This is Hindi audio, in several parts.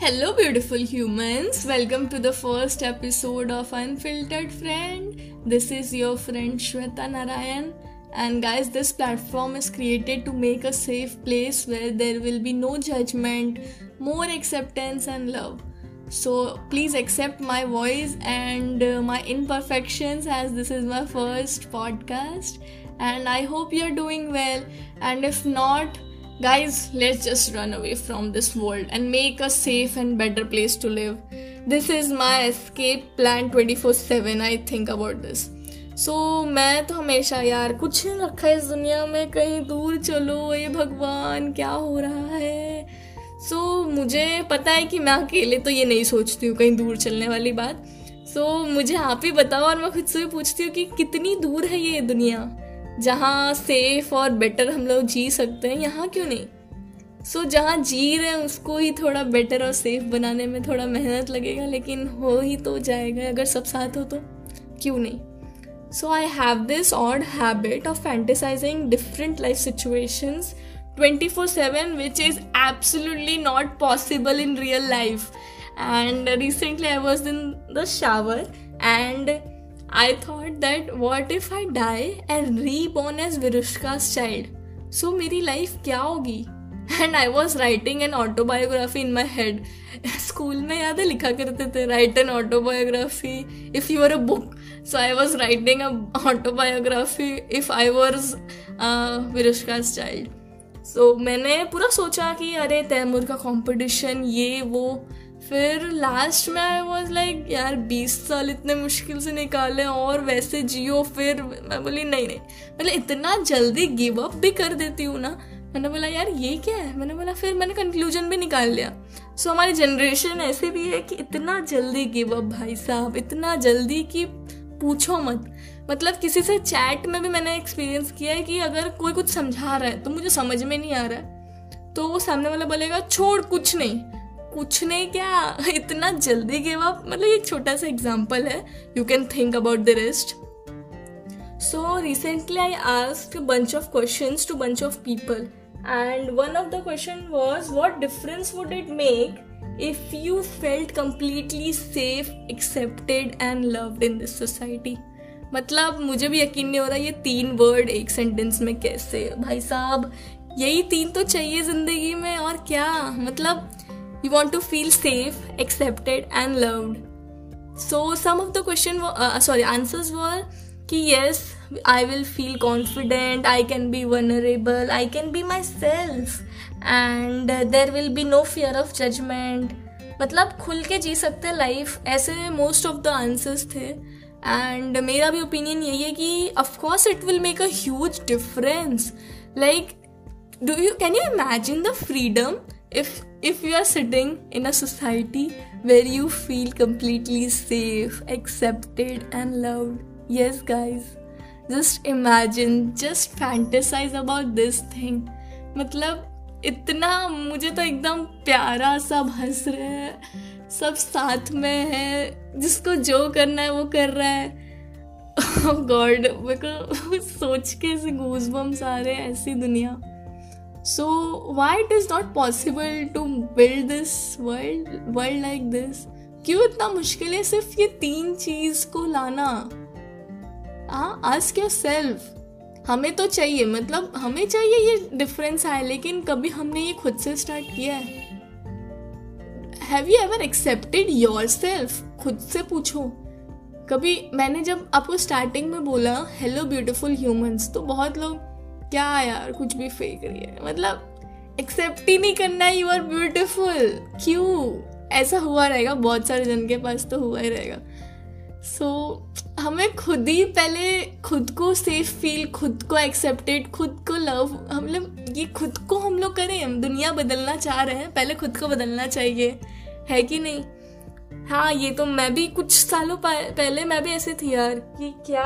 Hello, beautiful humans. Welcome to the first episode of Unfiltered Friend. This is your friend Shweta Narayan. And guys, this platform is created to make a safe place where there will be no judgment, more acceptance, and love. So please accept my voice and uh, my imperfections as this is my first podcast. And I hope you're doing well. And if not, Guys, let's just run away from this world and make a safe and better place to live. This is my escape plan 24 7. I think about this. So so, मैं तो हमेशा यार कुछ नहीं रखा है इस दुनिया में कहीं दूर चलो ये भगवान क्या हो रहा है सो so, मुझे पता है कि मैं अकेले तो ये नहीं सोचती हूँ कहीं दूर चलने वाली बात सो so, मुझे आप ही बताओ और मैं खुद से भी पूछती हूँ कि कितनी दूर है ये दुनिया जहाँ सेफ़ और बेटर हम लोग जी सकते हैं यहाँ क्यों नहीं? सो so, जहाँ जी रहे हैं उसको ही थोड़ा बेटर और सेफ़ बनाने में थोड़ा मेहनत लगेगा लेकिन हो ही तो जाएगा अगर सब साथ हो तो। क्यों नहीं? So I have this odd habit of fantasizing different life situations 24/7 which is absolutely not possible in real life. And recently i was in the shower and I thought that what if I die and reborn as Virushka child so मेरी लाइफ क्या होगी? And I was writing an autobiography in my head school में याद लिखा करते थे write an autobiography if you're a book so I was writing autobiography if I was Virushka child सो मैंने पूरा सोचा कि अरे तैमूर का कॉम्पिटिशन ये, वो फिर लास्ट में आई वॉज़ लाइक यार बीस साल इतने मुश्किल से निकाले और वैसे जियो फिर मैं बोली नहीं नहीं। मतलब इतना जल्दी गिव अप भी कर देती हूँ ना? मैंने बोला यार ये क्या है? मैंने बोला फिर मैंने कंक्लूजन भी निकाल लिया। सो so, हमारी जनरेशन ऐसे भी है कि इतना जल्दी गिव अप भाई साहब इतना जल्दी कि पूछो मत। मतलब किसी से चैट में भी मैंने एक्सपीरियंस किया है कि अगर कोई कुछ समझा रहा है तो मुझे समझ में नहीं आ रहा है। तो वो सामने वाला बोलेगा छोड़ कुछ नहीं। कुछ नहीं क्या? इतना जल्दी गिव अप मतलब एक छोटा सा एग्ज़ाम्पल है। You can think about the rest so recently I ask bunch of question to bunch of people and one of the question was what difference would it make if you felt completely safe accepted and loved in this society मतलब मुझे भी यकीन नहीं हो रहा ये तीन वर्ड एक सेंटेंस में कैसे? भाई साहब, यही तीन तो चाहिए ज़िंदगी में, और क्या? मतलब you want to feel safe accepted and loved so some of the question sorry answers were कि yes I will feel confident I can be vulnerable I can be my self and there will be no fear of judgment मतलब खुल के जी सकते लाइफ ऐसे मोस्ट ऑफ़ द आंसर्स थे. एंड मेरा भी ओपिनियन यही है कि of course it will make a huge difference like do you can you imagine the freedom if if you are sitting in a society where you feel completely safe accepted and loved yes guys just imagine just fantasize about this thing मतलब इतना मुझे तो एकदम प्यारा सब हंस रहे हैं सब साथ में है जिसको जो करना है वो कर रहा है गॉड oh मेरे को सोच के ऐसे गूज बम्स आ रहे हैं ऐसी दुनिया so, why it is not possible to build this world world like this? क्यों इतना मुश्किल है सिर्फ़ ये तीन चीज़ को लाना? आस्क योर सेल्फ हमें तो चाहिए मतलब हमें चाहिए ये डिफरेंस आए, लेकिन कभी हमने ये खुद से स्टार्ट किया है। Have you ever accepted your self खुद से पूछो। कभी मैंने जब आपको स्टार्टिंग में बोला हेलो ब्यूटिफुल ह्यूमंस तो बहुत लोग क्या यार कुछ भी फेक रही है। मतलब एक्सेप्ट ही नहीं करना यू आर ब्यूटिफुल क्यों? ऐसा हुआ रहेगा बहुत सारे जन के पास तो हुआ ही रहेगा। सो so, हमें खुद ही पहले खुद को सेफ़ फील खुद को एक्सेप्टेड खुद को लव हम लोग ये खुद को हम लोग करें हम दुनिया बदलना चाह रहे हैं पहले खुद को बदलना चाहिए है कि नहीं? हाँ ये तो मैं भी कुछ सालों पहले मैं भी ऐसे थी यार कि क्या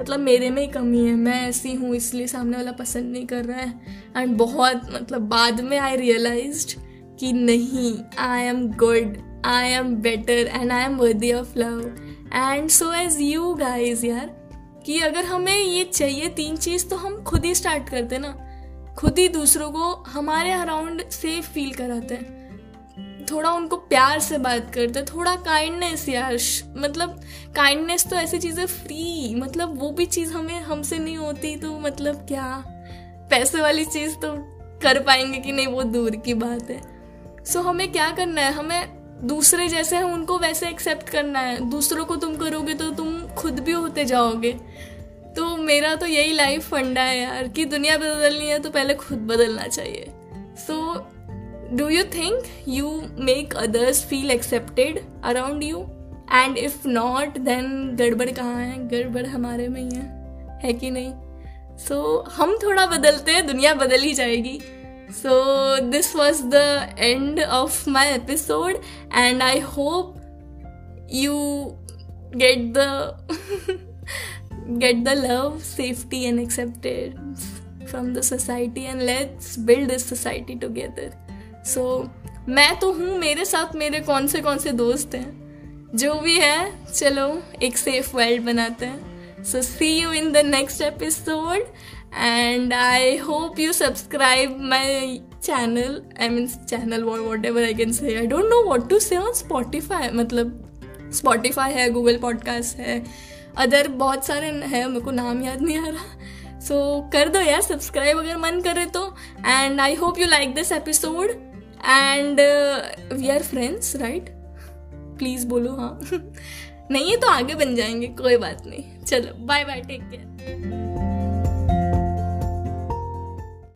मतलब मेरे में ही कमी है। मैं ऐसी हूँ, इसलिए सामने वाला पसंद नहीं कर रहा है। एंड बहुत मतलब बाद में आई रियलाइज़ कि नहीं I am good I am better and I am worthy of love and so as you guys यार, कि अगर हमें ये चाहिए तीन चीज़ तो हम खुद ही स्टार्ट करते ना। खुद ही दूसरों को हमारे अराउंड सेफ़ फील कराते हैं। थोड़ा उनको प्यार से बात करते थोड़ा काइंडनेस यार। मतलब काइंडनेस तो ऐसी चीज़ फ्री मतलब वो भी चीज़ हमें हमसे नहीं होती तो मतलब क्या? पैसे वाली चीज़ तो कर पाएँगे कि नहीं वो दूर की बात है। सो so, हमें क्या करना है? हमें दूसरे जैसे हैं उनको वैसे एक्सेप्ट करना है। दूसरों को तुम करोगे तो तुम खुद भी होते जाओगे। तो मेरा तो यही लाइफ फंडा है यार कि दुनिया बदलनी है तो पहले खुद बदलना चाहिए। Do you think you make others feel accepted around you and if not then गड़बड़ कहाँ है? गड़बड़ हमारे में ही है। है कि नहीं? सो so, हम थोड़ा बदलते हैं दुनिया बदल ही जाएगी। So this was the end of my episode and I hope you get the get the love safety and acceptance from the society and let's build this society together. So so, मैं तो हूँ मेरे साथ मेरे कौन से कौन से दोस्त हैं? जो भी है चलो एक सेफ़ वर्ल्ड बनाते हैं। So see you in the next episode and I hope you subscribe my channel I mean channel whatever I can say I don't know what to say on Spotify मतलब स्पॉटिफाई है गूगल पॉडकास्ट है अदर बहुत सारे हैं मेरे को नाम याद नहीं आ रहा। सो so, कर दो यार सब्सक्राइब अगर मन करे तो। And I hope you like this episode and we are friends right please बोलो हाँ नहीं है तो आगे बन जाएँगे कोई बात नहीं चलो बाय बाय टेक केयर